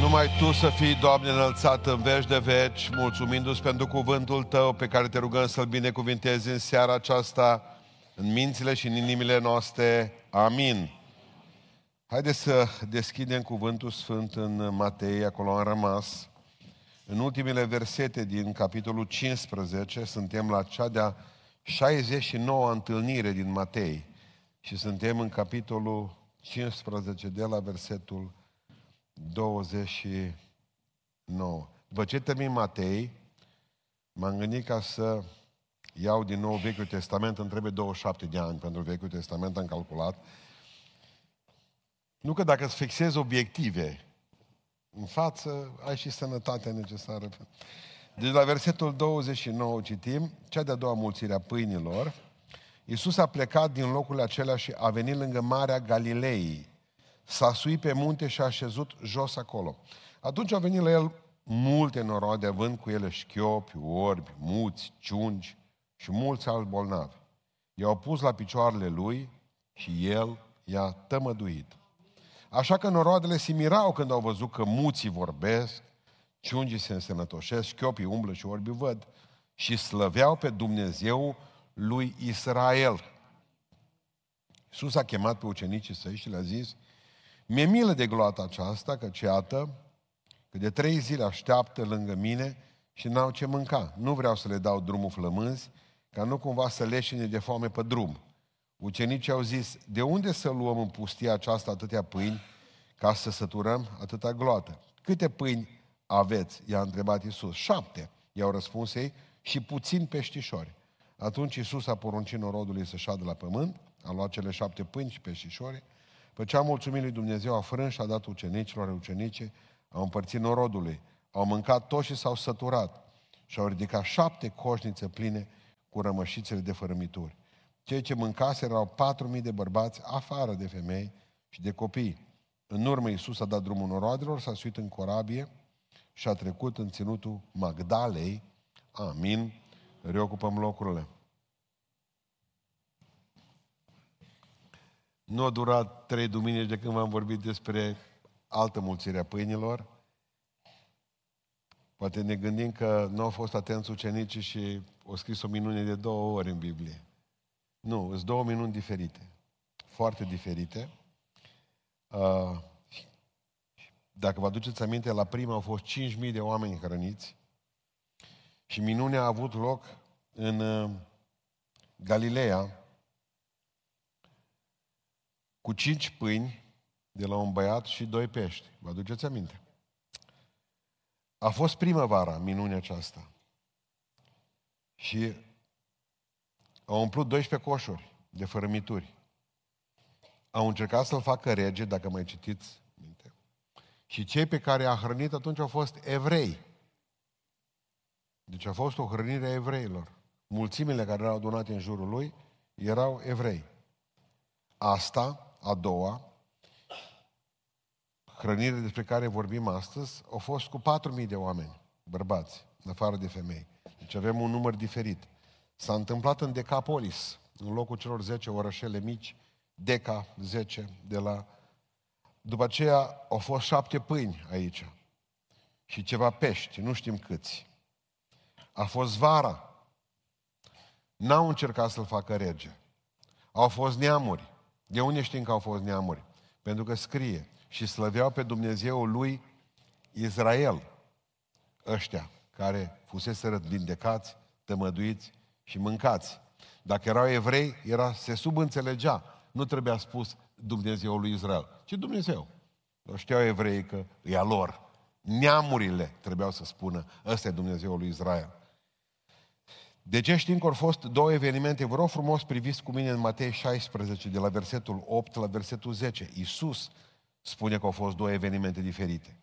Numai Tu să fii, Doamne, înălțat în veci de veci, mulțumindu-ți pentru cuvântul Tău pe care te rugăm să-L binecuvintezi în seara aceasta, în mințile și în inimile noastre. Amin. Haideți să deschidem cuvântul Sfânt în Matei, acolo am rămas. În ultimele versete din capitolul 15, suntem la cea de-a 69 întâlnire din Matei și suntem în capitolul 15 de la versetul 29. După ce termin Matei, m-am gândit ca să iau din nou Vechiul Testament, îmi trebuie 27 de ani pentru Vechiul Testament, am calculat. Nu că dacă îți fixezi obiective în față, ai și sănătatea necesară. Deci la versetul 29 citim, cea de-a doua mulțire a pâinilor, Iisus a plecat din locul acela și a venit lângă Marea Galilei s-a suit pe munte și a așezut jos acolo. Atunci au venit la el multe noroade, având cu ele șchiopi, orbi, muți, ciungi și mulți alți bolnavi. I-au pus la picioarele lui și el i-a tămăduit. Așa că noroadele se mirau când au văzut că muții vorbesc, ciungii se însănătoșesc, șchiopii umblă și orbi văd și slăveau pe Dumnezeu lui Israel. Iisus a chemat pe ucenicii săi și le-a zis, mi-e milă de gloata aceasta, că iată, că de trei zile așteaptă lângă mine și n-au ce mânca. Nu vreau să le dau drumul flămânzi, ca nu cumva să leșine de foame pe drum. Ucenicii au zis, de unde să luăm în pustia aceasta atâtea pâini ca să săturăm atâta gloată? Câte pâini aveți? I-a întrebat Iisus. Șapte, i-au răspuns ei, și puțin peștișori. Atunci Iisus a poruncit norodului să șadă la pământ, a luat cele șapte pâini și peștișori, pe ce a mulțumit lui Dumnezeu, a frâns și a dat ucenicilor, ucenice, au împărțit norodului, au mâncat toți și s-au săturat și au ridicat șapte coșnițe pline cu rămășițele de fărămituri. Cei ce mâncase erau patru mii de bărbați, afară de femei și de copii. În urmă Iisus a dat drumul noroadelor, s-a suit în corabie și a trecut în ținutul Magdalei. Amin. Reocupăm locurile. Nu a durat trei duminici de când v-am vorbit despre altă mulțire a pâinilor. Poate ne gândim că nu au fost atenți ucenicii și au scris o minune de două ori în Biblie. Nu, sunt două minuni diferite. Foarte diferite. Uh, dacă vă aduceți aminte, la prima au fost 5.000 de oameni hrăniți și minunea a avut loc în uh, Galileea, cu cinci pâini de la un băiat și doi pești. Vă aduceți aminte? A fost primăvara minunea aceasta. Și au umplut 12 coșuri de fărămituri. Au încercat să-l facă rege, dacă mai citiți minte. Și cei pe care a hrănit atunci au fost evrei. Deci a fost o hrănire a evreilor. Mulțimile care erau adunate în jurul lui erau evrei. Asta a doua, hrănire despre care vorbim astăzi, au fost cu 4.000 de oameni, bărbați, în afară de femei. Deci avem un număr diferit. S-a întâmplat în Decapolis, în locul celor 10 orășele mici, Deca 10 de la... După aceea au fost șapte pâini aici și ceva pești, nu știm câți. A fost vara. N-au încercat să-l facă rege. Au fost neamuri. De unde știm că au fost neamuri? Pentru că scrie și slăveau pe Dumnezeul lui Israel, ăștia care fusese vindecați, tămăduiți și mâncați. Dacă erau evrei, era, se subînțelegea. Nu trebuia spus Dumnezeul lui Israel, ci Dumnezeu. Nu știau evrei că e a lor. Neamurile trebuiau să spună, ăsta e Dumnezeul lui Israel. De ce știm că au fost două evenimente? Vă rog frumos priviți cu mine în Matei 16, de la versetul 8 la versetul 10. Iisus spune că au fost două evenimente diferite.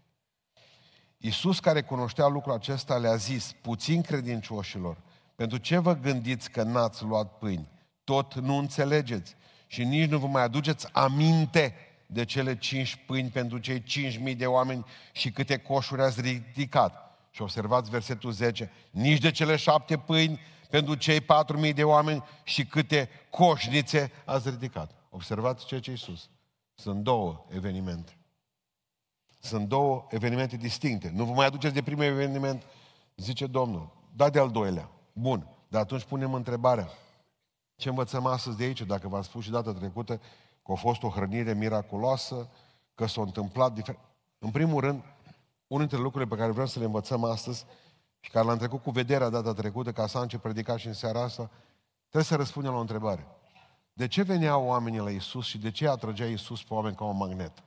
Iisus, care cunoștea lucrul acesta, le-a zis, puțin credincioșilor, pentru ce vă gândiți că n-ați luat pâini? Tot nu înțelegeți și nici nu vă mai aduceți aminte de cele cinci pâini pentru cei cinci mii de oameni și câte coșuri ați ridicat. Și observați versetul 10, nici de cele șapte pâini pentru cei patru mii de oameni și câte coșnițe ați ridicat. Observați ce ce sus. Sunt două evenimente. Sunt două evenimente distincte. Nu vă mai aduceți de primul eveniment, zice Domnul. Da de al doilea. Bun. Dar atunci punem întrebarea. Ce învățăm astăzi de aici? Dacă v-am spus și data trecută că a fost o hrănire miraculoasă, că s-a întâmplat diferit. În primul rând, unul dintre lucrurile pe care vreau să le învățăm astăzi și care l-am trecut cu vederea data trecută, ca să ce predica și în seara asta, trebuie să răspundem la o întrebare. De ce veneau oamenii la Isus și de ce atrăgea Isus pe oameni ca un magnet?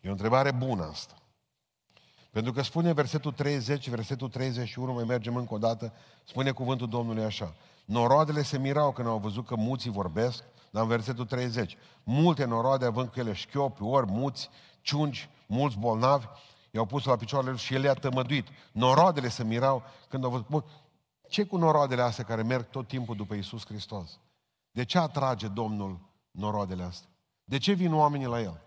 E o întrebare bună asta. Pentru că spune versetul 30, versetul 31, mai mergem încă o dată, spune cuvântul Domnului așa. Noroadele se mirau când au văzut că muții vorbesc, dar în versetul 30. Multe noroade având cu ele șchiopi, ori muți, ciungi, mulți bolnavi, i-au pus la picioarele și el i-a tămăduit. Noroadele se mirau când au văzut... ce cu noroadele astea care merg tot timpul după Isus Hristos? De ce atrage Domnul noroadele astea? De ce vin oamenii la El?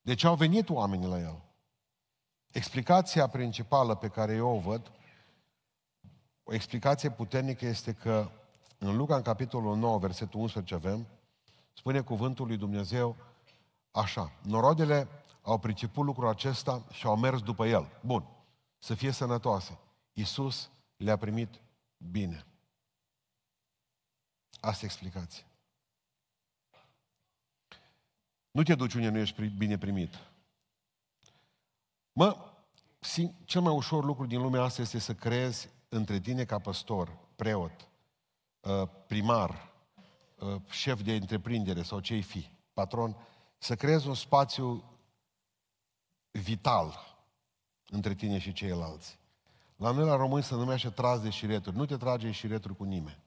De ce au venit oamenii la El? Explicația principală pe care eu o văd, o explicație puternică este că în Luca, în capitolul 9, versetul 11 avem, spune cuvântul lui Dumnezeu așa, norodele au priceput lucrul acesta și au mers după el. Bun, să fie sănătoase. Iisus le-a primit bine. Asta e explicația. Nu te duci unde nu ești bine primit. Mă, cel mai ușor lucru din lumea asta este să creezi între tine ca păstor, preot, uh, primar, uh, șef de întreprindere sau ce fi, patron, să creezi un spațiu vital între tine și ceilalți. La noi la români se numește tras de șireturi. Nu te trage în șireturi cu nimeni.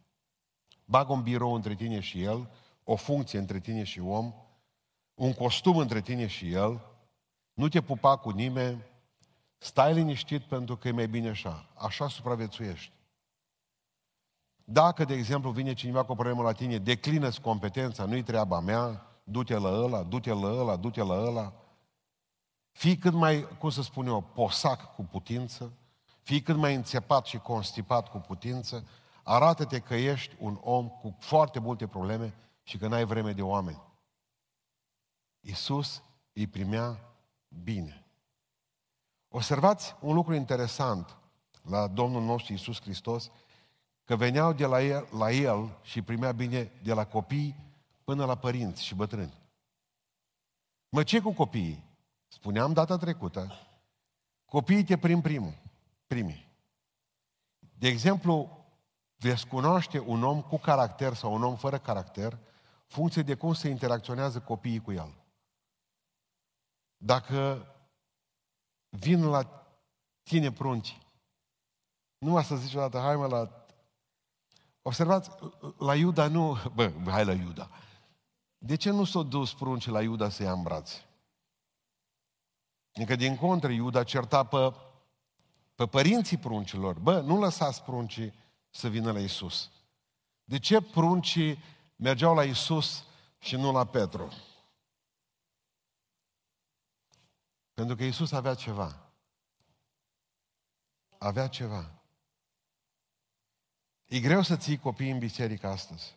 Bagă un birou între tine și el, o funcție între tine și om, un costum între tine și el, nu te pupa cu nimeni, stai liniștit pentru că e mai bine așa. Așa supraviețuiești. Dacă, de exemplu, vine cineva cu o problemă la tine, declină-ți competența, nu-i treaba mea, du-te la ăla, du-te la ăla, du-te la ăla, fii cât mai, cum să spun eu, posac cu putință, fii cât mai înțepat și constipat cu putință, arată-te că ești un om cu foarte multe probleme și că n-ai vreme de oameni. Iisus îi primea bine. Observați un lucru interesant la Domnul nostru Iisus Hristos, că veneau de la el, la el și primea bine de la copii până la părinți și bătrâni. Mă, ce cu copiii? Spuneam data trecută, copiii te prim primul, primii. De exemplu, veți cunoaște un om cu caracter sau un om fără caracter, funcție de cum se interacționează copiii cu el. Dacă vin la tine prunci, nu să zici odată, hai mă la... Observați, la Iuda nu... Bă, hai la Iuda. De ce nu s-au dus pruncii la Iuda să ia în brațe? Încă din contră, Iuda certa pe, pe părinții pruncilor. Bă, nu lăsați pruncii să vină la Isus. De ce pruncii mergeau la Isus și nu la Petru? Pentru că Isus avea ceva. Avea ceva. E greu să ții copii în biserică astăzi.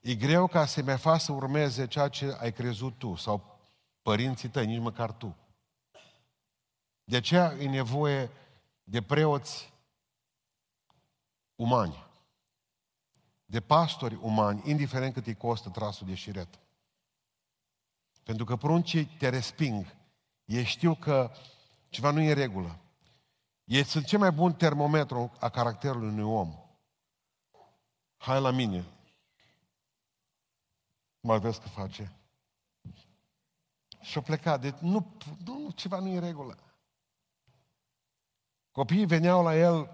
E greu ca să mai faci să urmeze ceea ce ai crezut tu sau părinții tăi, nici măcar tu. De aceea e nevoie de preoți umani, de pastori umani, indiferent cât îi costă trasul de șiret. Pentru că pruncii te resping. Ei știu că ceva nu e în regulă. Ei sunt cel mai bun termometru a caracterului unui om. Hai la mine. Mai vezi că face. Și-a plecat. Deci nu, nu, ceva nu e în regulă. Copiii veneau la el,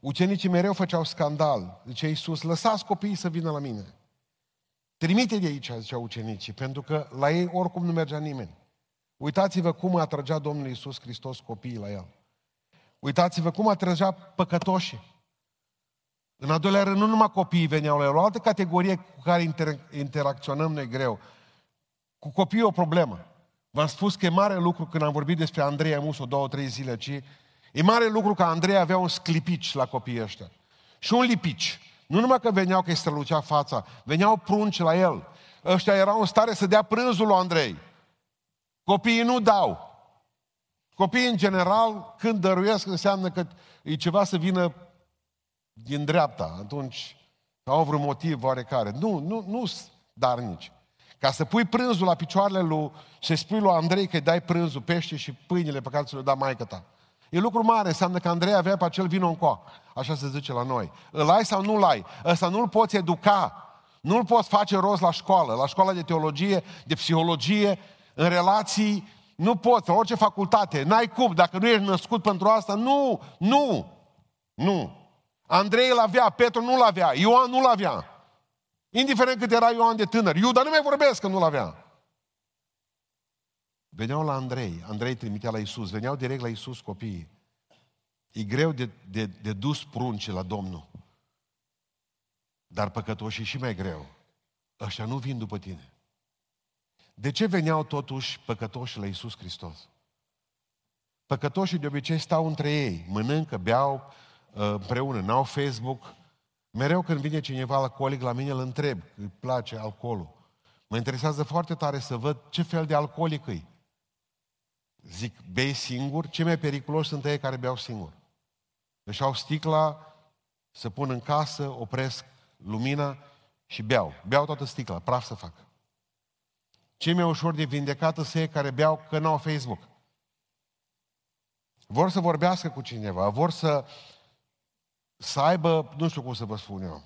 ucenicii mereu făceau scandal. Zicea Iisus, lăsați copiii să vină la mine. Trimite de aici, ziceau ucenicii, pentru că la ei oricum nu mergea nimeni. Uitați-vă cum atrăgea Domnul Iisus Hristos copiii la el. Uitați-vă cum atrăgea păcătoșii. În al doilea rând, nu numai copiii veneau la el, o altă categorie cu care inter- interacționăm noi greu. Cu copiii o problemă. V-am spus că e mare lucru când am vorbit despre Andrei Muso două, trei zile, ci e mare lucru că Andrei avea un sclipici la copiii ăștia. Și un lipici. Nu numai că veneau că îi strălucea fața, veneau prunci la el. ăștia erau în stare să dea prânzul lui Andrei. Copiii nu dau. Copiii, în general, când dăruiesc, înseamnă că e ceva să vină din dreapta. Atunci au vreun motiv oarecare. Nu, nu, nu darnici. Ca să pui prânzul la picioarele lui și să spui lui Andrei că îi dai prânzul, pește și pâinile pe care ți le da maică ta. E lucru mare, înseamnă că Andrei avea pe acel vino încoa. Așa se zice la noi. Îl ai sau nu-l ai? Ăsta nu-l poți educa. Nu-l poți face rost la școală, la școala de teologie, de psihologie, în relații. Nu poți, la orice facultate. N-ai cum, dacă nu ești născut pentru asta. Nu, nu, nu. Andrei îl avea, Petru nu-l avea, Ioan nu-l avea. Indiferent cât era Ioan de tânăr. Iuda nu mai vorbesc că nu-l avea. Veneau la Andrei, Andrei trimitea la Isus, veneau direct la Isus copiii. E greu de, de, de dus prunci la Domnul. Dar păcătoșii și mai greu. Ăștia nu vin după tine. De ce veneau totuși păcătoșii la Isus Hristos? Păcătoșii de obicei stau între ei, mănâncă, beau uh, împreună, n-au Facebook. Mereu când vine cineva alcoolic la mine, îl întreb, îi place alcoolul. Mă interesează foarte tare să văd ce fel de alcoolic îi. Zic, bei singur, cei mai periculoși sunt ei care beau singur. Își au sticla, să pun în casă, opresc lumina și beau. Beau toată sticla, praf să fac. Cei mai ușor de vindecată sunt ei care beau că n-au Facebook. Vor să vorbească cu cineva, vor să, să aibă, nu știu cum să vă spun eu,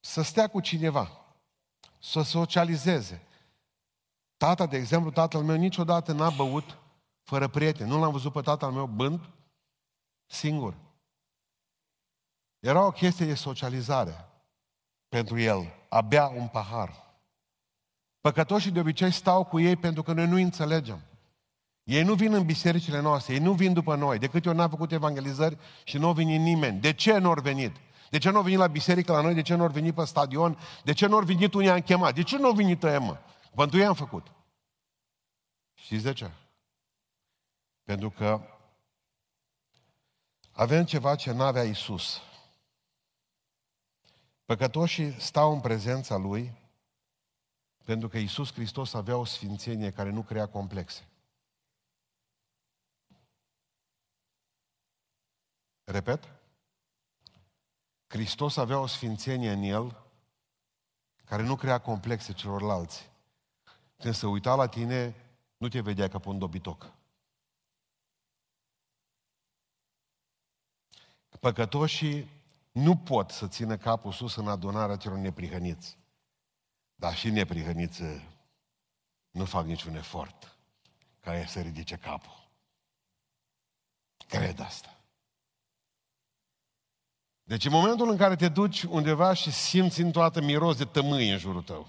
să stea cu cineva, să socializeze. Tata, de exemplu, tatăl meu niciodată n-a băut fără prieteni. Nu l-am văzut pe tatăl meu bând singur. Era o chestie de socializare pentru el, abia un pahar. Păcătoșii de obicei stau cu ei pentru că noi nu înțelegem. Ei nu vin în bisericile noastre, ei nu vin după noi. De câte ori n-am făcut evangelizări și nu a venit nimeni. De ce nu au venit? De ce nu au venit la biserică la noi? De ce nu au venit pe stadion? De ce nu au venit unii am chemat? De ce nu au venit ăia, mă? Pentru ei am făcut. Știți de ce? Pentru că avem ceva ce n-avea Isus. Păcătoșii stau în prezența Lui pentru că Isus Hristos avea o sfințenie care nu crea complexe. Repet? Hristos avea o sfințenie în El care nu crea complexe celorlalți. Când se uita la tine, nu te vedea ca pe un dobitoc. Păcătoșii nu pot să țină capul sus în adunarea celor neprihăniți. Dar și neprihăniți nu fac niciun efort ca ei să ridice capul. Cred asta. Deci în momentul în care te duci undeva și simți în toată miros de tămâie în jurul tău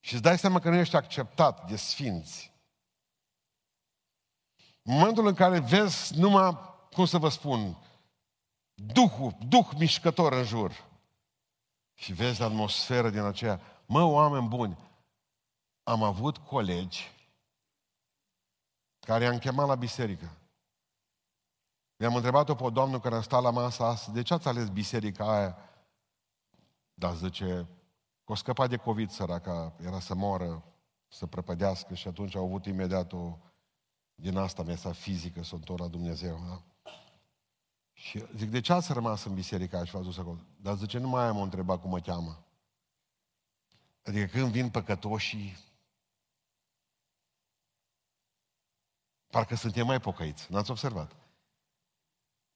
și îți dai seama că nu ești acceptat de sfinți, în momentul în care vezi numai, cum să vă spun, Duhul, Duh mișcător în jur. Și vezi atmosferă din aceea. Mă, oameni buni, am avut colegi care i-am chemat la biserică. Mi-am întrebat-o pe o doamnă care a stat la masa asta, de ce ați ales biserica aia? Da, zice, că o scăpat de COVID săraca, era să moară, să prăpădească și atunci au avut imediat o din asta mea fizică să o la Dumnezeu. Da? Și zic, de ce ați rămas în biserica aia și v-ați dus acolo? Dar zice, nu mai am o întrebat cum mă cheamă. Adică când vin păcătoșii, parcă suntem mai pocăiți. N-ați observat?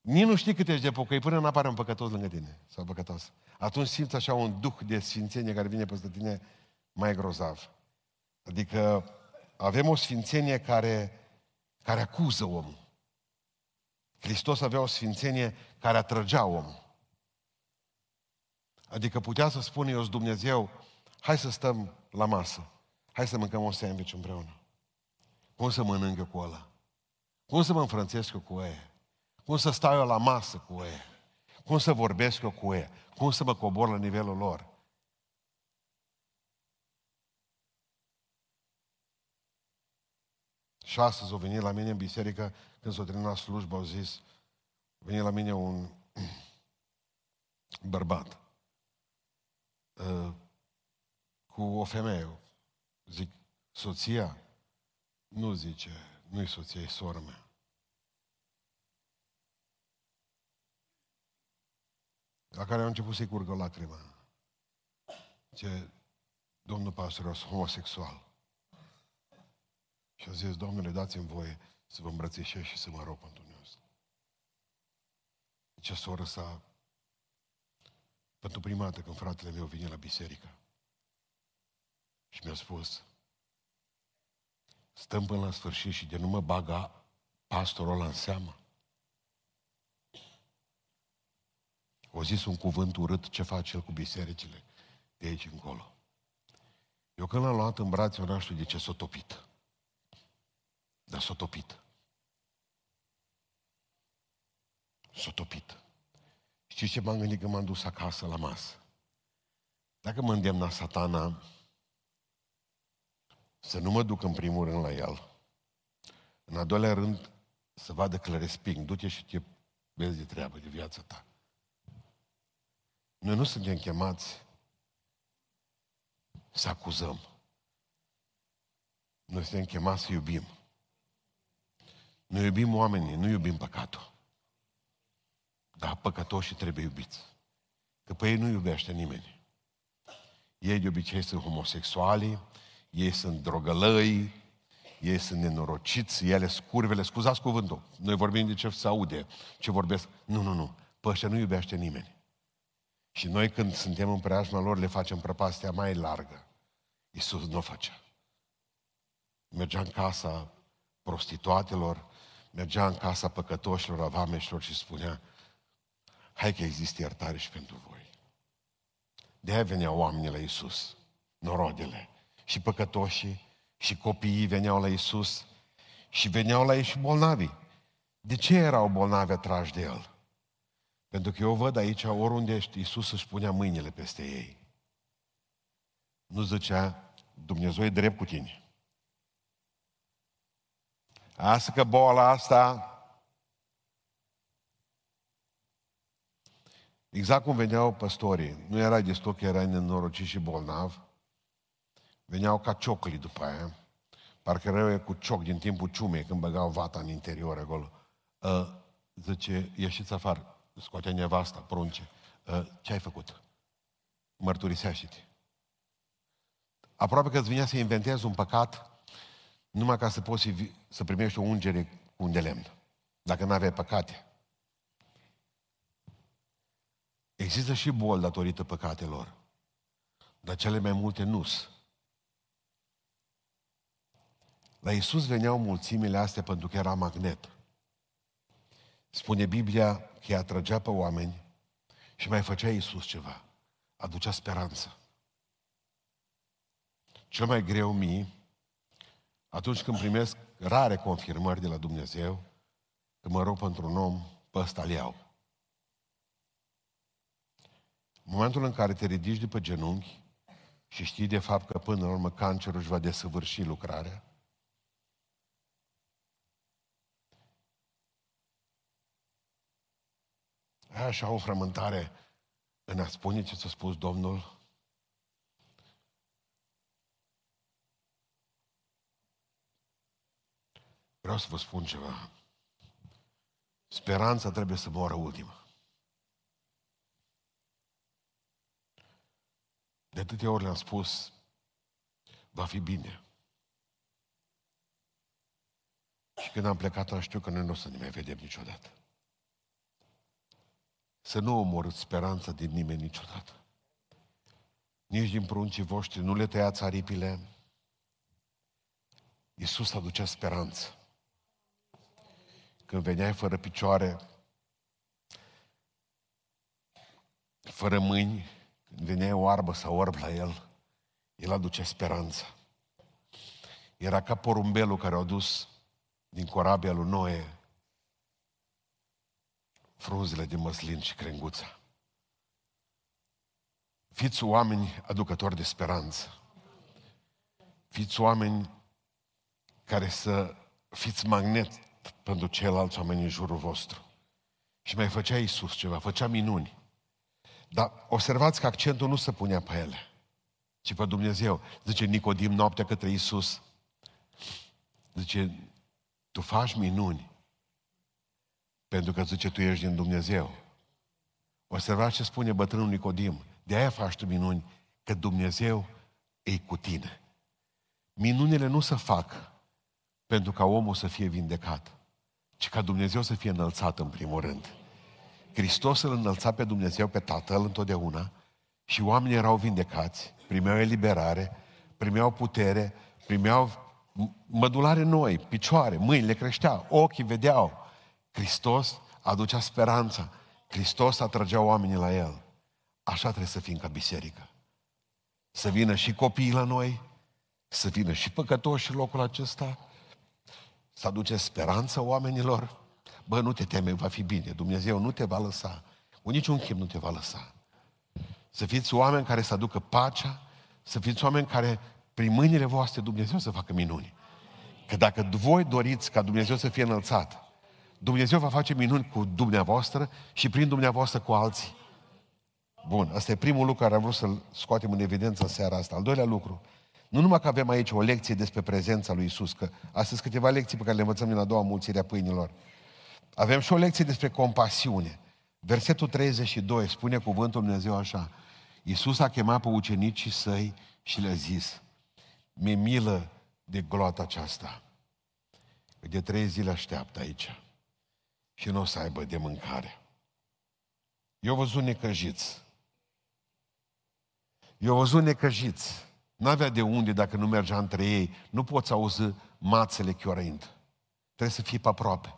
Nici nu știi cât ești de pocăi până nu apare un păcătos lângă tine sau păcătos. Atunci simți așa un duh de sfințenie care vine peste tine mai grozav. Adică avem o sfințenie care, care acuză omul. Hristos avea o sfințenie care atrăgea omul. Adică putea să spună eu Dumnezeu, hai să stăm la masă, hai să mâncăm un sandwich împreună. Cum să mănânc eu cu ăla? Cum să mă înfrănțesc eu cu ei? Cum să stau eu la masă cu ei? Cum să vorbesc eu cu ei? Cum să mă cobor la nivelul lor? Și astăzi au venit la mine în biserică, când s-a terminat slujba, au zis, a venit la mine un bărbat. uh, cu o femeie. Zic, soția? Nu zice, nu-i soția, e sora mea. La care a început să-i curgă lacrima. Ce domnul pastor, eu sunt homosexual. Și a zis, domnule, dați-mi voie să vă îmbrățișez și să mă rog pentru dumneavoastră. Ce soră sa, pentru prima dată când fratele meu vine la biserică și mi-a spus, stăm până la sfârșit și de nu mă baga pastorul ăla în seamă. O zis un cuvânt urât ce face el cu bisericile de aici încolo. Eu când l-am luat în brațe, eu n știu de ce s-a topit. Dar s-a topit. S-a topit. Știți ce m-am gândit când m-am dus acasă la masă? Dacă mă îndemna satana să nu mă duc în primul rând la el, în al doilea rând să vadă că le resping, du-te și te vezi de treabă, de viața ta. Noi nu suntem chemați să acuzăm. Noi suntem chemați să iubim. Noi iubim oamenii, nu iubim păcatul. Dar păcătoșii trebuie iubiți. Că pe ei nu iubește nimeni. Ei de obicei sunt homosexuali, ei sunt drogălăi, ei sunt nenorociți, ele scurvele, scuzați cuvântul, noi vorbim de ce se aude, ce vorbesc. Nu, nu, nu, pe ăștia nu iubește nimeni. Și noi când suntem în preajma lor le facem prăpastia mai largă. Iisus nu o făcea. Mergea în casa prostituatelor, mergea în casa păcătoșilor, a vameșilor și spunea, hai că există iertare și pentru voi. De-aia veneau oamenii la Iisus, norodele, și păcătoșii, și copiii veneau la Iisus, și veneau la ei și bolnavii. De ce erau bolnavi atrași de El? Pentru că eu văd aici, oriunde ești, Iisus își punea mâinile peste ei. Nu zicea, Dumnezeu e drept cu tine. Asta că boala asta, exact cum veneau păstorii, nu era destul că erai nenorocit și bolnav, veneau ca ciocli după aia, parcă rău cu cioc din timpul ciumei, când băgau vata în interior acolo. Uh, zice, ieșiți afară, scoate nevasta, prunce. Uh, ce ai făcut? Mărturisește-te. Aproape că îți vinea să inventezi un păcat numai ca să poți să primești o ungere cu un de lemn. Dacă nu aveai păcate. Există și boli datorită păcatelor. Dar cele mai multe nu La Iisus veneau mulțimile astea pentru că era magnet. Spune Biblia că îi atrăgea pe oameni și mai făcea Iisus ceva. Aducea speranță. Cel mai greu mie atunci când primesc rare confirmări de la Dumnezeu, că mă rog pentru un om, pe ăsta iau. În momentul în care te ridici de pe genunchi și știi de fapt că până la urmă cancerul își va desăvârși lucrarea, ai așa o frământare în a spune ce ți-a spus Domnul Vreau să vă spun ceva. Speranța trebuie să moară ultima. De atâtea ori le-am spus, va fi bine. Și când am plecat, am știut că noi nu o să ne mai vedem niciodată. Să nu omorâți speranța din nimeni niciodată. Nici din pruncii voștri, nu le tăiați aripile. Iisus aducea speranță când veneai fără picioare, fără mâini, când veneai oarbă sau orb la el, el aduce speranță. Era ca porumbelul care a dus din corabia lui Noe frunzele de măslin și crenguța. Fiți oameni aducători de speranță. Fiți oameni care să fiți magnet pentru ceilalți oameni în jurul vostru. Și mai făcea Iisus ceva, făcea minuni. Dar observați că accentul nu se punea pe ele, ci pe Dumnezeu. Zice Nicodim noaptea către Iisus. Zice, tu faci minuni pentru că zice, tu ești din Dumnezeu. Observați ce spune bătrânul Nicodim. De aia faci tu minuni, că Dumnezeu e cu tine. Minunile nu se fac pentru ca omul să fie vindecat, ci ca Dumnezeu să fie înălțat în primul rând. Hristos îl înălța pe Dumnezeu, pe Tatăl întotdeauna și oamenii erau vindecați, primeau eliberare, primeau putere, primeau mădulare noi, picioare, mâinile creșteau, ochii vedeau. Hristos aducea speranța, Hristos atrăgea oamenii la El. Așa trebuie să fim ca biserică. Să vină și copiii la noi, să vină și păcătoși în locul acesta, să aduce speranță oamenilor. Bă, nu te teme, va fi bine. Dumnezeu nu te va lăsa. Cu niciun chip nu te va lăsa. Să fiți oameni care să aducă pacea, să fiți oameni care, prin mâinile voastre, Dumnezeu să facă minuni. Că dacă voi doriți ca Dumnezeu să fie înălțat, Dumnezeu va face minuni cu dumneavoastră și prin dumneavoastră cu alții. Bun, asta e primul lucru care am vrut să-l scoatem în evidență în seara asta. Al doilea lucru, nu numai că avem aici o lecție despre prezența lui Isus, că astăzi câteva lecții pe care le învățăm din a doua mulțire a pâinilor. Avem și o lecție despre compasiune. Versetul 32 spune cuvântul Dumnezeu așa. Iisus a chemat pe ucenicii săi și le-a zis, mi milă de gloata aceasta. De trei zile așteaptă aici și nu o să aibă de mâncare. Eu văzut necăjiți. Eu văzut necăjiți. N-avea de unde dacă nu mergea între ei. Nu poți auzi mațele chiorăind. Trebuie să fii pe aproape.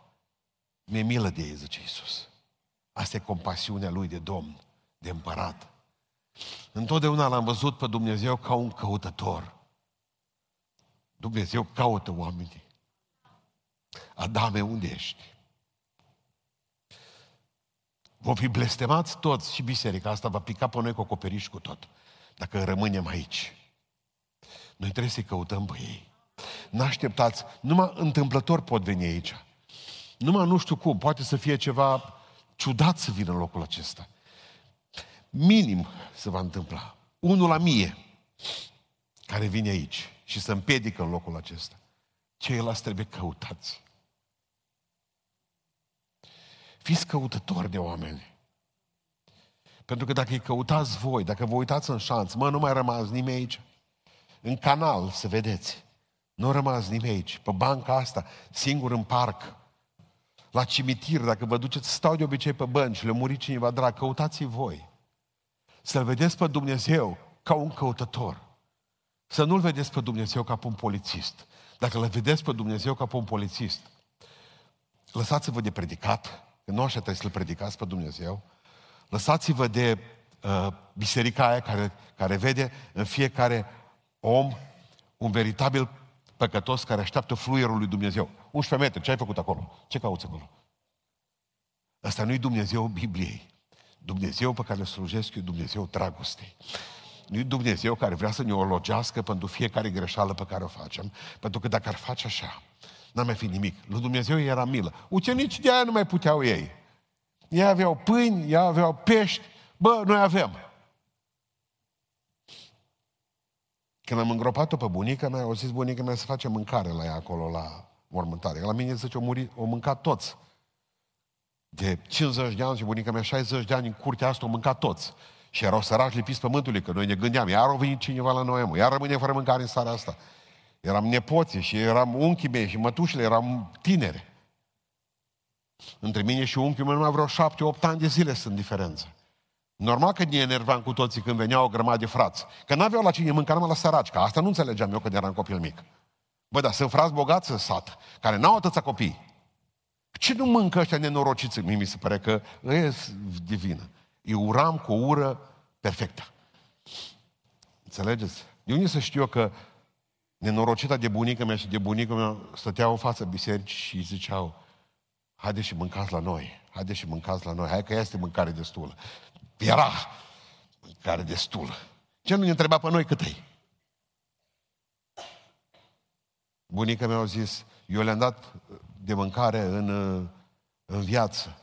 Mi-e milă de ei, zice Iisus. Asta e compasiunea lui de Domn, de împărat. Întotdeauna l-am văzut pe Dumnezeu ca un căutător. Dumnezeu caută oamenii. Adame, unde ești? Vom fi blestemați toți și biserica asta va pica pe noi cu acoperiș cu tot. Dacă rămânem aici. Noi trebuie să-i căutăm pe ei. N-așteptați, numai întâmplător pot veni aici. Numai nu știu cum, poate să fie ceva ciudat să vină în locul acesta. Minim se va întâmpla. Unul la mie care vine aici și se împiedică în locul acesta. Ceilalți trebuie căutați. Fiți căutători de oameni. Pentru că dacă îi căutați voi, dacă vă uitați în șanț, mă, nu mai rămas nimeni aici. În canal, să vedeți. Nu rămas nimeni aici. Pe banca asta, singur în parc. La cimitir, dacă vă duceți, stau de obicei pe bănci, le muri cineva drag, căutați voi. Să-L vedeți pe Dumnezeu ca un căutător. Să nu-L vedeți pe Dumnezeu ca pe un polițist. Dacă L vedeți pe Dumnezeu ca pe un polițist, lăsați-vă de predicat, Că nu așa trebuie să-L predicați pe Dumnezeu. Lăsați-vă de uh, biserica aia care, care vede în fiecare om un veritabil păcătos care așteaptă fluierul lui Dumnezeu. 11 metri, ce ai făcut acolo? Ce cauți acolo? Asta nu-i Dumnezeu Bibliei. Dumnezeu pe care îl slujesc eu, Dumnezeu dragostei. Nu-i Dumnezeu care vrea să ne ologească pentru fiecare greșeală pe care o facem, pentru că dacă ar face așa, n-a mai fi nimic. Lui Dumnezeu era milă. Ucenicii de aia nu mai puteau ei. Ei aveau pâini, ei aveau pești. Bă, noi avem. Când am îngropat-o pe bunica mea, au zis bunica mea să facem mâncare la ea acolo, la mormântare. La mine zice, o, muri, o mâncat toți. De 50 de ani și bunica mea 60 de ani în curtea asta o mâncat toți. Și erau săraci lipiți pământului, că noi ne gândeam, iar au venit cineva la noi, mă, iar rămâne fără mâncare în seara asta. Eram nepoții și eram unchii mei și mătușile, eram tinere. Între mine și unchiul meu numai vreo șapte, opt ani de zile sunt diferență. Normal că ne enervam cu toții când veneau o grămadă de frați. Că n-aveau la cine mânca, numai la săraci. Că asta nu înțelegeam eu când eram copil mic. Bă, dar sunt frați bogați în sat, care n-au atâția copii. Ce nu mâncă ăștia nenorociți? Mie mi se pare că e divină. E uram cu o ură perfectă. Înțelegeți? De unde să știu eu că nenorocita de bunică mea și de bunică mea stăteau în fața bisericii și ziceau, haide și mâncați la noi, haide și mâncați la noi, hai că este mâncare destulă. Era mâncare destulă. Ce nu ne întreba pe noi cât e? Bunica mea a zis, eu le-am dat de mâncare în, în viață.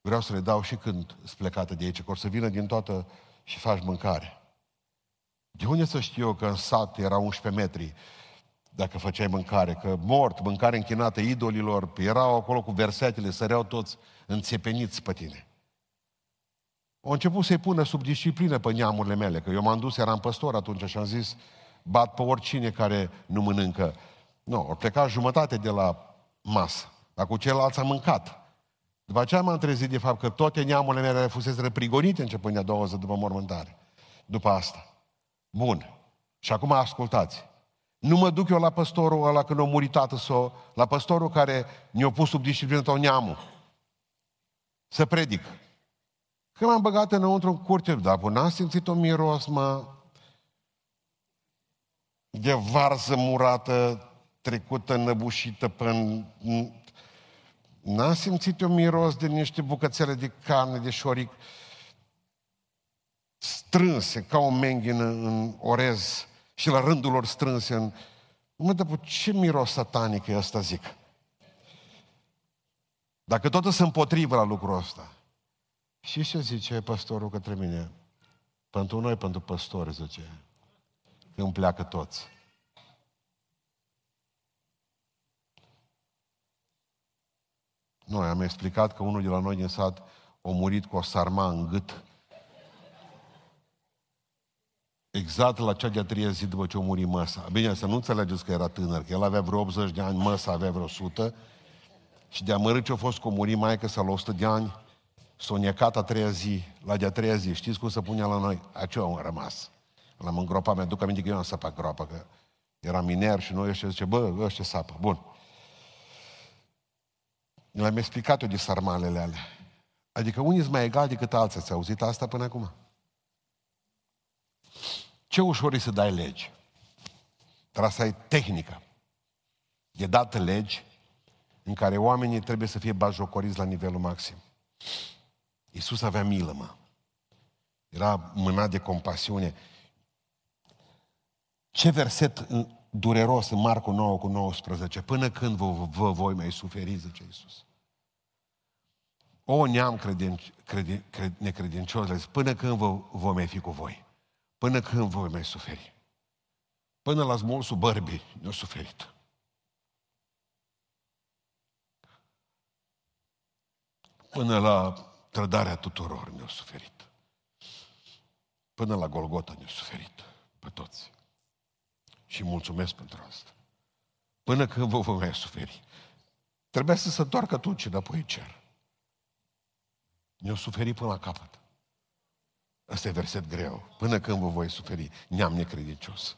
vreau să le dau și când sunt plecată de aici, că o să vină din toată și faci mâncare. De unde să știu eu că în sat era 11 metri dacă făceai mâncare, că mort, mâncare închinată idolilor, erau acolo cu versetele, săreau toți înțepeniți pe tine. Au început să-i pună sub disciplină pe neamurile mele, că eu m-am dus, eram păstor atunci și am zis, bat pe oricine care nu mănâncă. Nu, au plecat jumătate de la masă, dar cu ceilalți am mâncat. După aceea m-am trezit de fapt că toate neamurile mele fusese prigonite începând de a doua zi după mormântare. După asta. Bun. Și acum ascultați. Nu mă duc eu la păstorul ăla când a murit tată sau la păstorul care ne-a pus sub disciplină tău neamul. Să predic. Când m-am băgat înăuntru în curte, dar până n-am simțit o miros, mă, de varză murată, trecută, năbușită până... N-am simțit o miros de niște bucățele de carne, de șoric, strânse, ca o menghină în orez și la rândul lor strânse în... Mă, dar ce miros satanic e ăsta, zic? Dacă tot sunt împotrivă la lucrul ăsta. Și ce zice pastorul către mine? Pentru noi, pentru păstori, zice, când pleacă toți. Noi am explicat că unul de la noi din sat a murit cu o sarma în gât exact la cea de-a treia zi după ce a murit măsa. Bine, să nu înțelegeți că era tânăr, că el avea vreo 80 de ani, măsa avea vreo 100 și de amărât ce a fost cu muri maică să la 100 de ani, s-a necat a treia zi, la de-a treia zi. Știți cum se punea la noi? Aceea am rămas. L-am îngropat, mi-aduc aminte că eu am săpat groapă, că era miner și noi ăștia zice, bă, ăștia sapă. Bun. Le-am explicat eu de sarmalele alea. Adică unii sunt mai egali decât alții. Ați auzit asta până acum? Ce ușor e să dai legi. Trebuie să ai tehnică. E dată legi în care oamenii trebuie să fie bajocoriți la nivelul maxim. Iisus avea milă, mă. Era mânat de compasiune. Ce verset dureros în Marcu 9 cu 19. Până când vă, vă voi mai suferi, zice Iisus. O neam credin, credin, cred, necredincios, până când vă, vă mai fi cu voi. Până când voi mai suferi? Până la smolsul bărbii ne-a suferit. Până la trădarea tuturor ne-a suferit. Până la Golgota ne-a suferit pe toți. Și mulțumesc pentru asta. Până când vă voi mai suferi. Trebuia să se întoarcă atunci înapoi în cer. Ne-a suferit până la capăt. Ăsta e verset greu. Până când vă voi suferi, neam necredincios.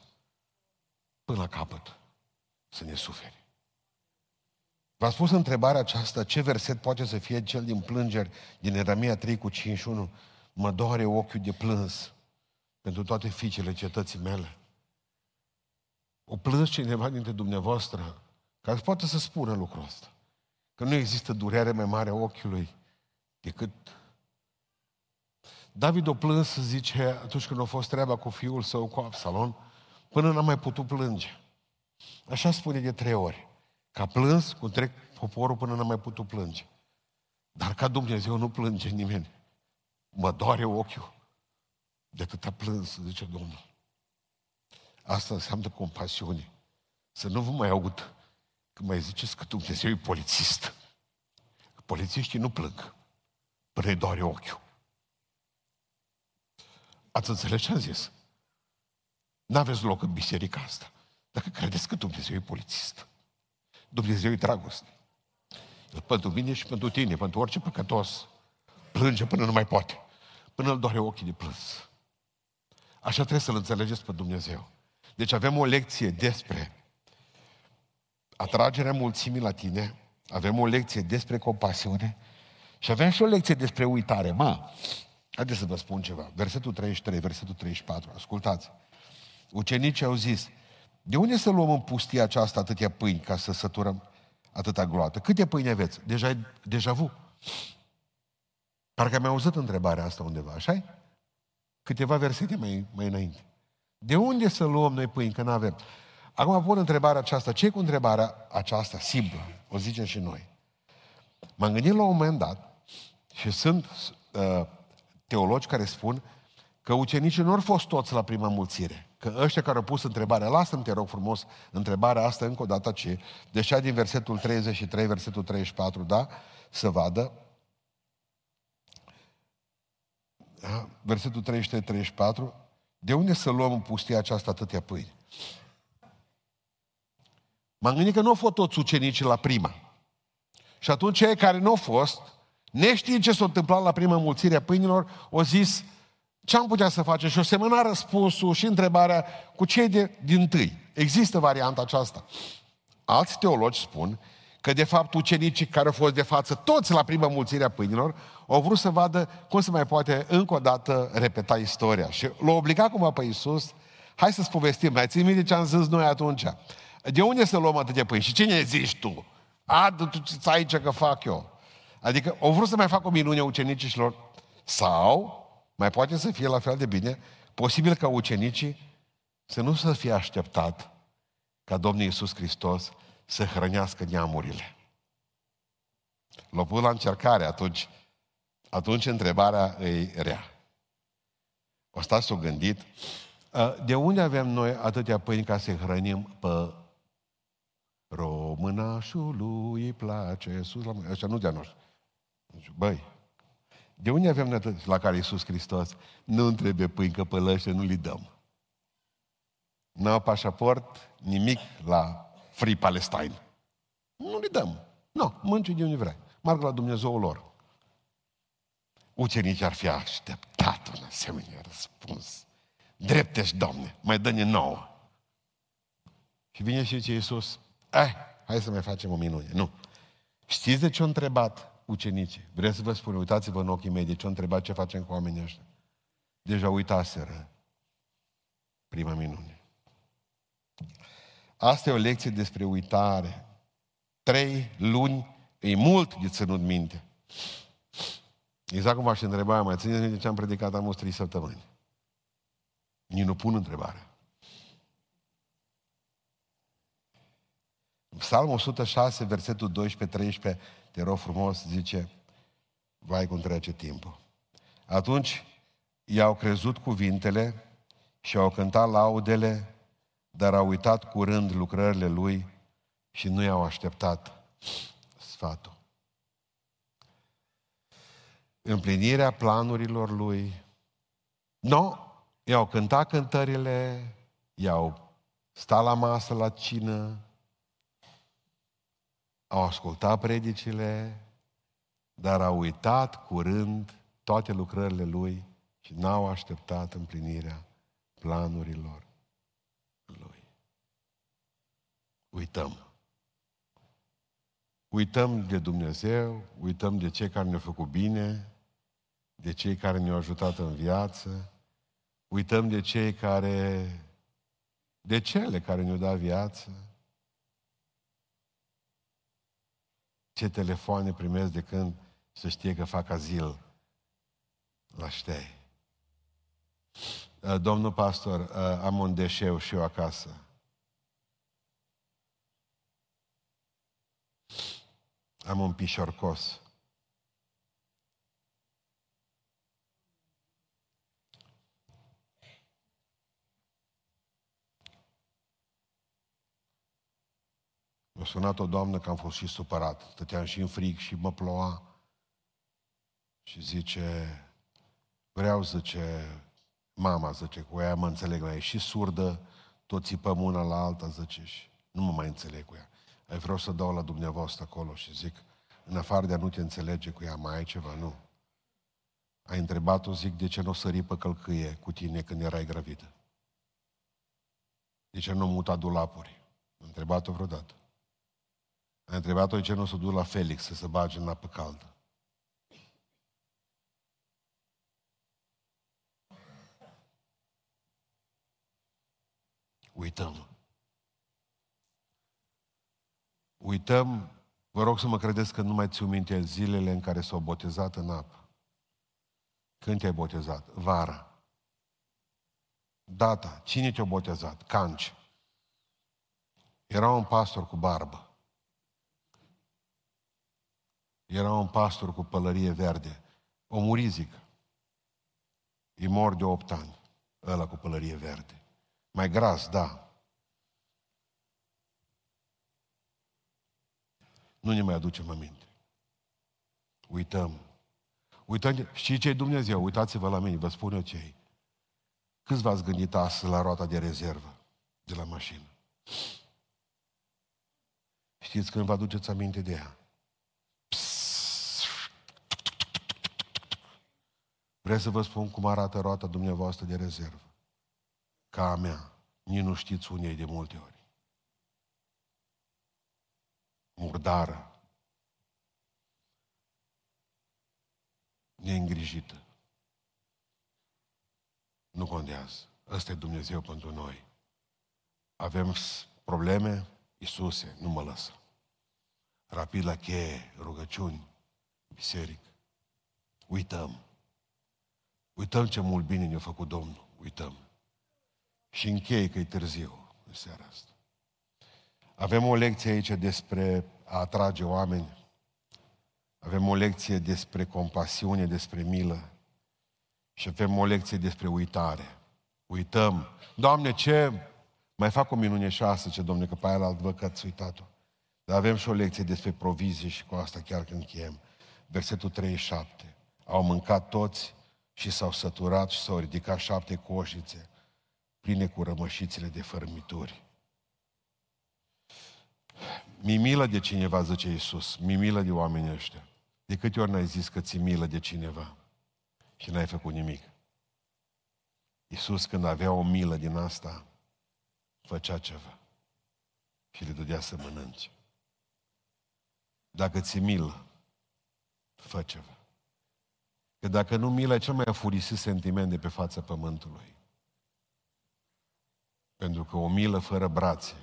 Până la capăt să ne suferi. V-a spus întrebarea aceasta, ce verset poate să fie cel din plângeri din Eramia 3 cu 51? Mă doare ochiul de plâns pentru toate fiicele cetății mele. O plâns cineva dintre dumneavoastră care poate să spună lucrul ăsta. Că nu există durere mai mare a ochiului decât David o plâns, zice, atunci când a fost treaba cu fiul său, cu Absalon, până n-a mai putut plânge. Așa spune de trei ori. Ca plâns, cu trec poporul până n-a mai putut plânge. Dar ca Dumnezeu nu plânge nimeni. Mă doare ochiul de a plâns, zice Domnul. Asta înseamnă compasiune. Să nu vă mai aud când mai ziceți că Dumnezeu e polițist. Polițiștii nu plâng până îi doare ochiul. Ați înțeles ce am zis? N-aveți loc în biserica asta. Dacă credeți că Dumnezeu e polițist. Dumnezeu e dragoste. El pentru mine și pentru tine, pentru orice păcătos, plânge până nu mai poate. Până îl doare ochii de plâns. Așa trebuie să-L înțelegeți pe Dumnezeu. Deci avem o lecție despre atragerea mulțimii la tine, avem o lecție despre compasiune și avem și o lecție despre uitare. Mă, Haideți să vă spun ceva. Versetul 33, versetul 34. Ascultați. Ucenicii au zis, de unde să luăm în pustia aceasta atâtea pâini ca să săturăm atâta gloată? Câte pâini aveți? Deja, deja vu. Parcă mi-am auzit întrebarea asta undeva, așa Câteva versete mai, mai înainte. De unde să luăm noi pâini, că nu avem? Acum pun întrebarea aceasta. ce cu întrebarea aceasta simplă? O zicem și noi. M-am gândit la un moment dat Și sunt uh, teologi care spun că ucenicii nu au fost toți la prima mulțire. Că ăștia care au pus întrebarea, lasă-mi, te rog frumos, întrebarea asta încă o dată ce, deși din versetul 33, versetul 34, da, să vadă, da? versetul 33-34, de unde să luăm în pustia aceasta atâtea pâini? M-am gândit că nu au fost toți ucenicii la prima. Și atunci cei care nu au fost, neștiind ce s-a întâmplat la prima mulțire a pâinilor, au zis, ce am putea să facem? Și o semăna răspunsul și întrebarea cu cei de, din tâi. Există varianta aceasta. Alți teologi spun că de fapt ucenicii care au fost de față toți la prima mulțire a pâinilor au vrut să vadă cum se mai poate încă o dată repeta istoria. Și l-au obligat cumva pe Iisus, hai să-ți povestim, mai ții minte ce am zis noi atunci? De unde să luăm atâtea pâini? Și cine zici tu? A, tu ce aici că fac eu? Adică au vrut să mai facă o minune ucenicilor sau, mai poate să fie la fel de bine, posibil ca ucenicii să nu să fie așteptat ca Domnul Iisus Hristos să hrănească neamurile. L-a pus la încercare atunci. Atunci întrebarea e rea. O stați s-o gândit. De unde avem noi atâtea pâini ca să hrănim pe românașului îi place sus la mână. Așa nu de-a noastră. Deci, băi, de unde avem noi atât la care Iisus Hristos nu trebuie pâini că pe nu li dăm. Nu au pașaport, nimic la Free Palestine. Nu le dăm. Nu, mânci de unde vrei. Marg la Dumnezeu lor. Ucenicii ar fi așteptat un asemenea răspuns. Drept ești, Doamne, mai dă-ne nouă. Și vine și zice Iisus, eh, hai să mai facem o minune. Nu. Știți de ce au întrebat ucenicii? Vreți să vă spun, uitați-vă în ochii mei de ce au întrebat ce facem cu oamenii ăștia. Deja uitaseră prima minune. Asta e o lecție despre uitare. Trei luni e mult de ținut minte. Exact cum v-aș întreba, mai țineți minte ce am predicat am trei săptămâni. Nici nu pun întrebarea. Psalmul 106, versetul 12-13, te rog frumos, zice, vai cum trece timpul. Atunci i-au crezut cuvintele și au cântat laudele dar au uitat curând lucrările lui și nu i-au așteptat sfatul. Împlinirea planurilor lui. Nu, i-au cântat cântările, i-au stat la masă la cină, au ascultat predicile, dar au uitat curând toate lucrările lui și n-au așteptat împlinirea planurilor uităm. Uităm de Dumnezeu, uităm de cei care ne-au făcut bine, de cei care ne-au ajutat în viață, uităm de cei care, de cele care ne-au dat viață. Ce telefoane primesc de când să știe că fac azil la ștei. Domnul pastor, am un deșeu și eu acasă. Am un pișorcos. M-a sunat o doamnă că am fost și supărat. Stăteam și în frig și mă ploua. Și zice, vreau, zice, mama, zice, cu ea mă înțeleg la ea. și surdă, tot țipăm una la alta, zice, și nu mă mai înțeleg cu ea. Ai vreau să dau la dumneavoastră acolo și zic, în afară de a nu te înțelege cu ea, mai ai ceva? Nu. Ai întrebat-o, zic, de ce nu o sări pe călcâie cu tine când erai gravidă? De ce nu muta dulapuri? Ai întrebat-o vreodată. Ai întrebat-o de ce nu o să duc la Felix să se bage în apă caldă. Uităm. Uităm, vă rog să mă credeți că nu mai ți minte zilele în care s-au botezat în apă. Când te-ai botezat? Vara. Data. Cine te-a botezat? Canci. Era un pastor cu barbă. Era un pastor cu pălărie verde. O muri, zic. E mor de 8 ani. Ăla cu pălărie verde. Mai gras, da. Nu ne mai aducem aminte. Uităm. Uităm, știi ce e Dumnezeu? Uitați-vă la mine, vă spun eu ce e. Câți v-ați gândit astăzi la roata de rezervă de la mașină? Știți când vă aduceți aminte de ea? Vreau să vă spun cum arată roata dumneavoastră de rezervă. Ca a mea. Nici nu știți unei de multe ori. Murdară. Neîngrijită. Nu contează. Ăsta e Dumnezeu pentru noi. Avem probleme, Iisuse, nu mă lasă. Rapid la cheie, rugăciuni, biserică. Uităm. Uităm ce mult bine ne-a făcut Domnul. Uităm. Și închei că e târziu în seara asta. Avem o lecție aici despre a atrage oameni. Avem o lecție despre compasiune, despre milă. Și avem o lecție despre uitare. Uităm. Doamne, ce? Mai fac o minune șase, ce domne, că pe aia alt văd că ați uitat-o. Dar avem și o lecție despre provizie și cu asta chiar când încheiem. Versetul 37. Au mâncat toți și s-au săturat și s-au ridicat șapte coșițe pline cu rămășițele de fărmituri. Mi milă de cineva, zice Iisus, mi milă de oamenii ăștia. De câte ori n-ai zis că ți milă de cineva și n-ai făcut nimic? Iisus când avea o milă din asta, făcea ceva și le dădea să mănânce. Dacă ți milă, fă ceva. Că dacă nu milă, e cel mai afurisit sentiment de pe fața pământului. Pentru că o milă fără brațe,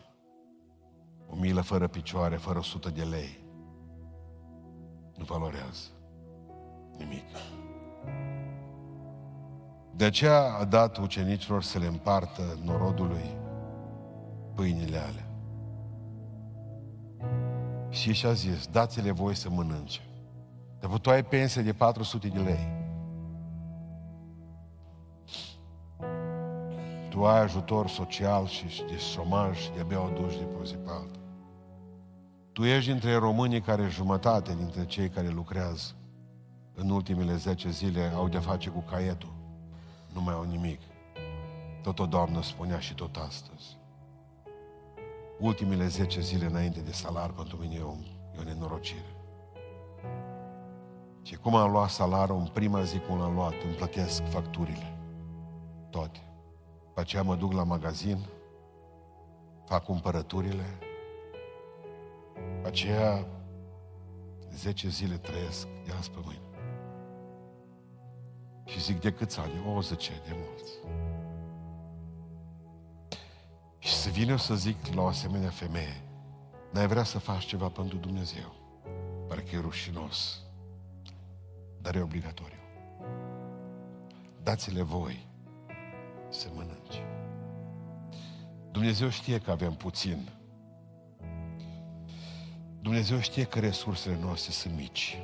o milă fără picioare, fără 100 de lei, nu valorează nimic. De aceea a dat ucenicilor să le împartă norodului pâinile alea. Și și-a zis, dați-le voi să mănânce. Dar tu ai pensie de 400 de lei. Tu ai ajutor social și de șomaj și de-abia o duci de pe zi pe alta. Tu ești dintre românii care jumătate dintre cei care lucrează în ultimele 10 zile au de face cu caietul. Nu mai au nimic. Tot o doamnă spunea și tot astăzi. Ultimele 10 zile înainte de salar pentru mine e o, e o nenorocire. Și cum am luat salarul, în prima zi cum l-am luat, îmi plătesc facturile. Toate. După aceea mă duc la magazin, fac cumpărăturile, după aceea 10 zile trăiesc de azi pe mâine. Și zic, de câți ani? O, zice, de mulți. Și să vină să zic la o asemenea femeie, n-ai vrea să faci ceva pentru Dumnezeu. Parcă e rușinos dar e obligatoriu. Dați-le voi să mănânce. Dumnezeu știe că avem puțin. Dumnezeu știe că resursele noastre sunt mici.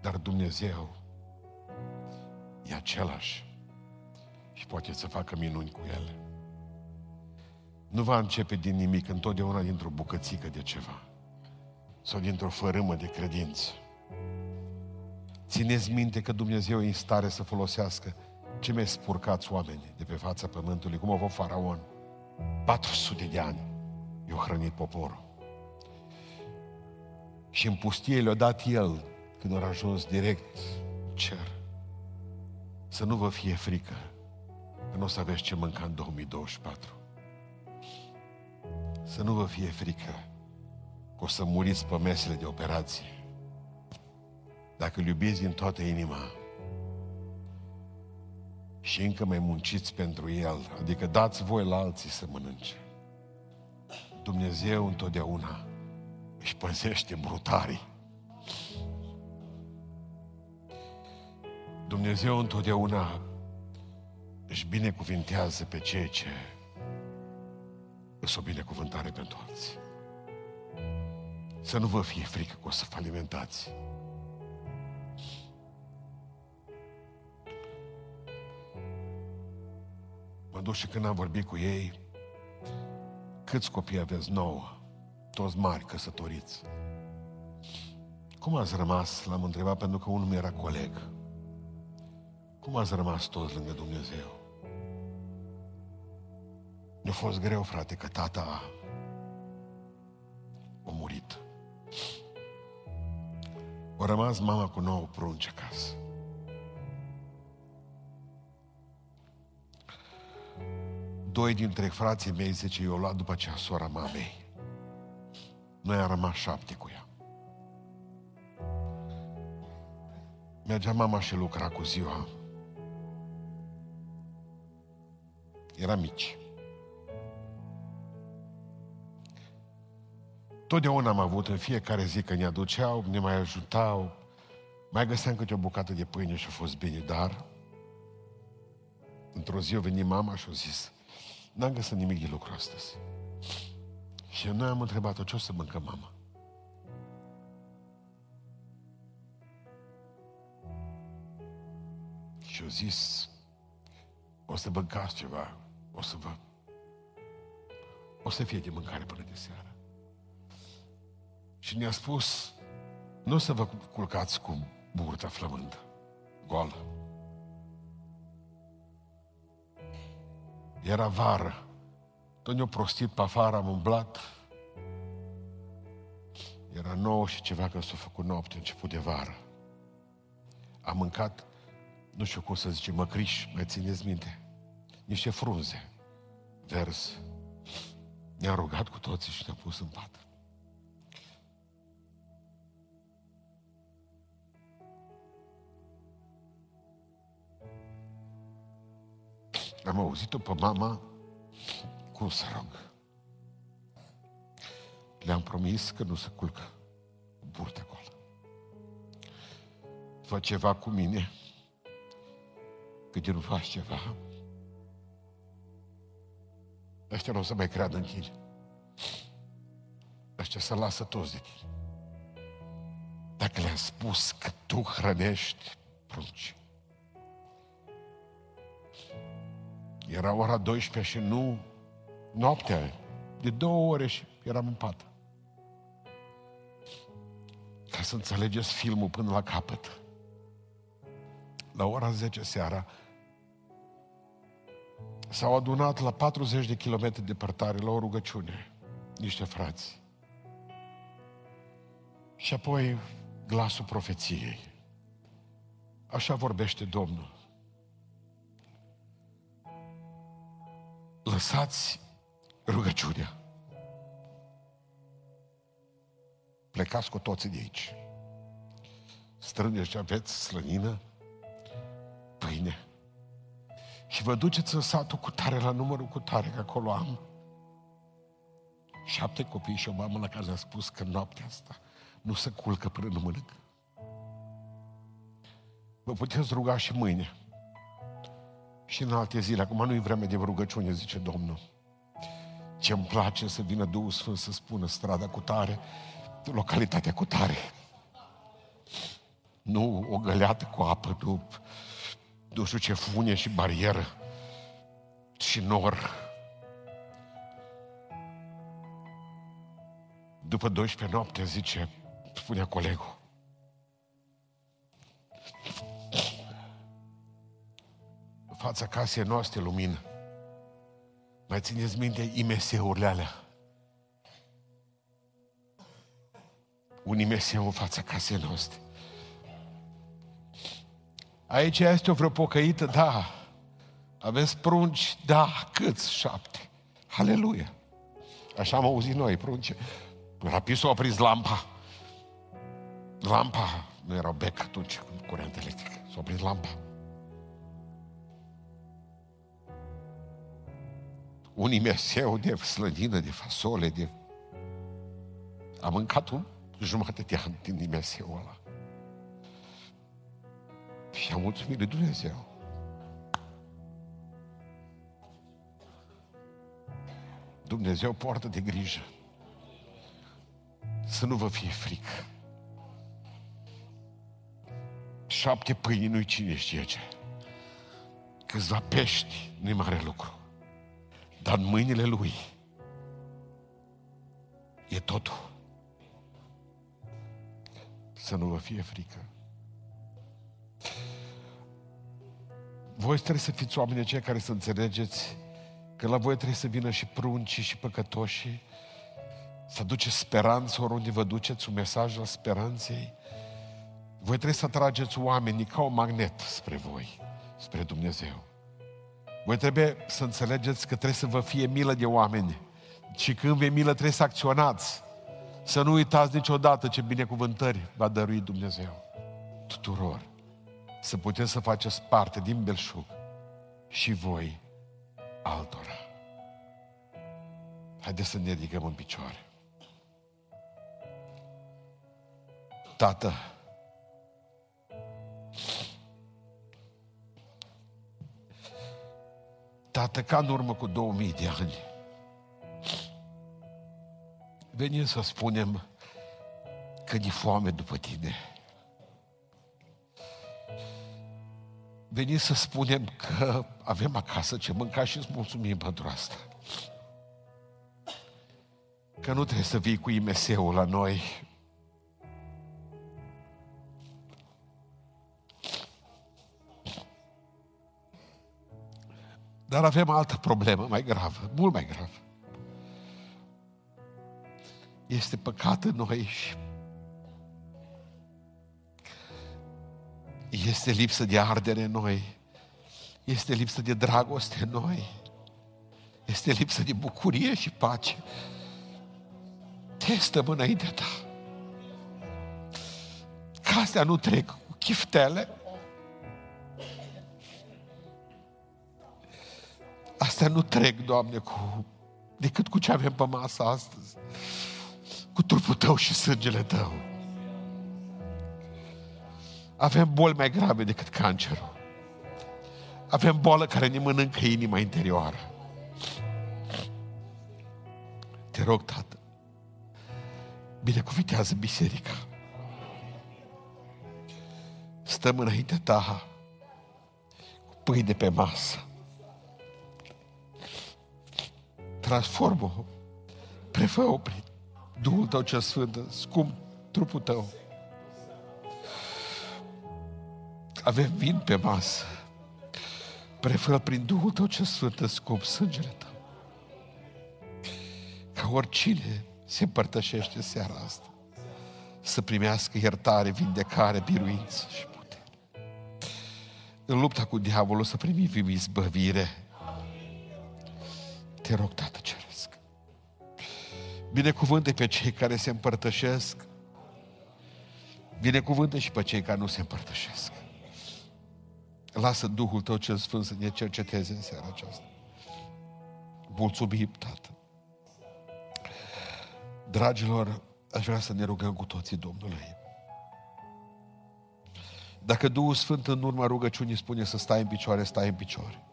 Dar Dumnezeu e același și poate să facă minuni cu ele. Nu va începe din nimic, întotdeauna dintr-o bucățică de ceva sau dintr-o fărâmă de credință. Țineți minte că Dumnezeu e în stare să folosească ce mai spurcați oameni de pe fața pământului, cum a fost faraon. 400 de ani i-a hrănit poporul. Și în pustie le-a dat el, când a ajuns direct cer. Să nu vă fie frică, că nu o să aveți ce mânca în 2024. Să nu vă fie frică că o să muriți pe mesele de operație dacă îl iubiți din toată inima și încă mai munciți pentru el, adică dați voi la alții să mănânce. Dumnezeu întotdeauna își păzește brutarii. Dumnezeu întotdeauna își binecuvintează pe ceea ce îți o binecuvântare pentru alții. Să nu vă fie frică că o să falimentați. Dus și când am vorbit cu ei, câți copii aveți? Nouă. Toți mari, căsătoriți. Cum ați rămas? L-am întrebat pentru că unul mi era coleg. Cum ați rămas toți lângă Dumnezeu? Mi-a fost greu, frate, că tata a murit. A rămas mama cu nouă prunci acasă. Doi dintre frații mei, zice, i-au luat după aceea sora mamei. Noi am rămas șapte cu ea. Mergea mama și lucra cu ziua. Era mici. Totdeauna am avut în fiecare zi că ne aduceau, ne mai ajutau, mai găseam câte o bucată de pâine și a fost bine, dar într-o zi a venit mama și a zis, n-am găsit nimic de lucru astăzi. Și noi am întrebat-o, ce o să mâncăm, mama? Și au zis, o să mâncați ceva, o să vă... O să fie de mâncare până de seară. Și ne-a spus, nu o să vă culcați cu burta flămândă, goală. Era vară. Tot ne-a prostit pe afară, am umblat. Era nouă și ceva că s-a făcut noapte, început de vară. Am mâncat, nu știu cum să zice, măcriș, mai țineți minte? Niște frunze, vers. Ne-am rugat cu toții și ne-am pus în pat. Am auzit-o pe mama cum să rog. Le-am promis că nu se culcă cu burta acolo. Fă ceva cu mine, că de nu faci ceva, ăștia nu o să mai creadă în tine. Ăștia să lasă toți de tine. Dacă le-am spus că tu hrănești prunci, Era ora 12 și nu noaptea. De două ore și eram în pat. Ca să înțelegeți filmul până la capăt. La ora 10 seara s-au adunat la 40 de kilometri departare la o rugăciune niște frați. Și apoi glasul profeției. Așa vorbește Domnul. Lăsați rugăciunea. Plecați cu toții de aici. Strângeți ce aveți, slănină, pâine. Și vă duceți în satul cu tare, la numărul cu tare, că acolo am șapte copii și o mamă la care a spus că noaptea asta nu se culcă până nu mănâncă. Vă puteți ruga și mâine și în alte zile. Acum nu-i vreme de rugăciune, zice Domnul. Ce-mi place să vină Duhul Sfânt să spună strada cu tare, localitatea cu tare. Nu o găleată cu apă, nu, nu știu ce funie și barieră și nor. După 12 noapte, zice, spunea colegul, fața casei noastre lumină. Mai țineți minte IMS-urile alea? Un IMS în fața casei noastre. Aici este o vreo pocăită? Da. Aveți prunci? Da. Câți? Șapte. Aleluia. Așa am auzit noi, prunci. Rapid s-a oprit lampa. Lampa, nu era bec atunci, cu curent electric. S-a oprit lampa. Un imerseu de slănină, de fasole, de... Am mâncat un jumătate de an din imerseul ăla. Și am mulțumit lui Dumnezeu. Dumnezeu poartă de grijă. Să nu vă fie frică. Șapte pâini nu-i cine știe ce. Câțiva pești nu-i mare lucru. Dar în mâinile Lui e totul. Să nu vă fie frică. Voi trebuie să fiți oameni aceia care să înțelegeți că la voi trebuie să vină și pruncii și păcătoșii, să aduceți speranță oriunde vă duceți, un mesaj al speranței. Voi trebuie să atrageți oamenii ca un magnet spre voi, spre Dumnezeu. Voi trebuie să înțelegeți că trebuie să vă fie milă de oameni. Și când vei milă trebuie să acționați. Să nu uitați niciodată ce binecuvântări va dărui Dumnezeu tuturor. Să puteți să faceți parte din belșug și voi altora. Haideți să ne ridicăm în picioare. Tată, Tată, ca în urmă cu 2000 de ani, venim să spunem că e foame după tine. Venim să spunem că avem acasă ce mânca și îți mulțumim pentru asta. Că nu trebuie să vii cu imeseul la noi. Dar avem altă problemă mai gravă, mult mai gravă. Este păcat în noi și este lipsă de ardere în noi. Este lipsă de dragoste în noi. Este lipsă de bucurie și pace. Te stăm înaintea ta. Ca astea nu trec cu chiftele. Astea nu trec, Doamne, cu, decât cu ce avem pe masă astăzi. Cu trupul Tău și sângele Tău. Avem boli mai grave decât cancerul. Avem boală care ne mănâncă inima interioară. Te rog, Tată, binecuvitează biserica. Stăm înaintea ta cu pâine pe masă. Transformă-o, prefă-o prin Duhul tău cel sfânt, scump trupul tău. Avem vin pe masă. Prefă prin Duhul tău cel sfânt, scump sângele tău. Ca oricine se împărtășește seara asta să primească iertare, vindecare, biruință și putere. În lupta cu diavolul să primim izbăvire. Te rog, Tată Ceresc. Binecuvânte pe cei care se împărtășesc. Binecuvânte și pe cei care nu se împărtășesc. Lasă Duhul Tău cel Sfânt să ne cerceteze în seara aceasta. Mulțumim, Tată. Dragilor, aș vrea să ne rugăm cu toții Domnului. Dacă Duhul Sfânt în urma rugăciunii spune să stai în picioare, stai în picioare.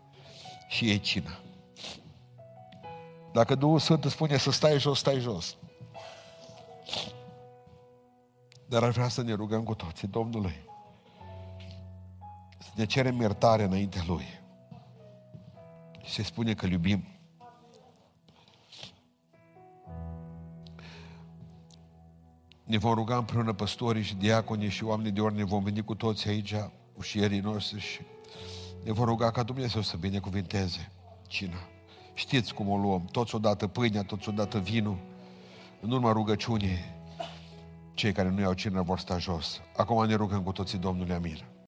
Și ei cina. Dacă Duhul Sfânt îți spune să stai jos, stai jos. Dar aș vrea să ne rugăm cu toții Domnului. Să ne cerem iertare înaintea Lui. Și se spune că iubim. Ne vom ruga împreună păstorii și diaconii și oamenii de ori ne vom veni cu toți aici, ușierii noștri și ne vom ruga ca Dumnezeu să binecuvinteze cina. Știți cum o luăm, toți odată pâinea, toți odată vinul. În urma rugăciunii, cei care nu iau cină vor sta jos. Acum ne rugăm cu toții Domnului, amin.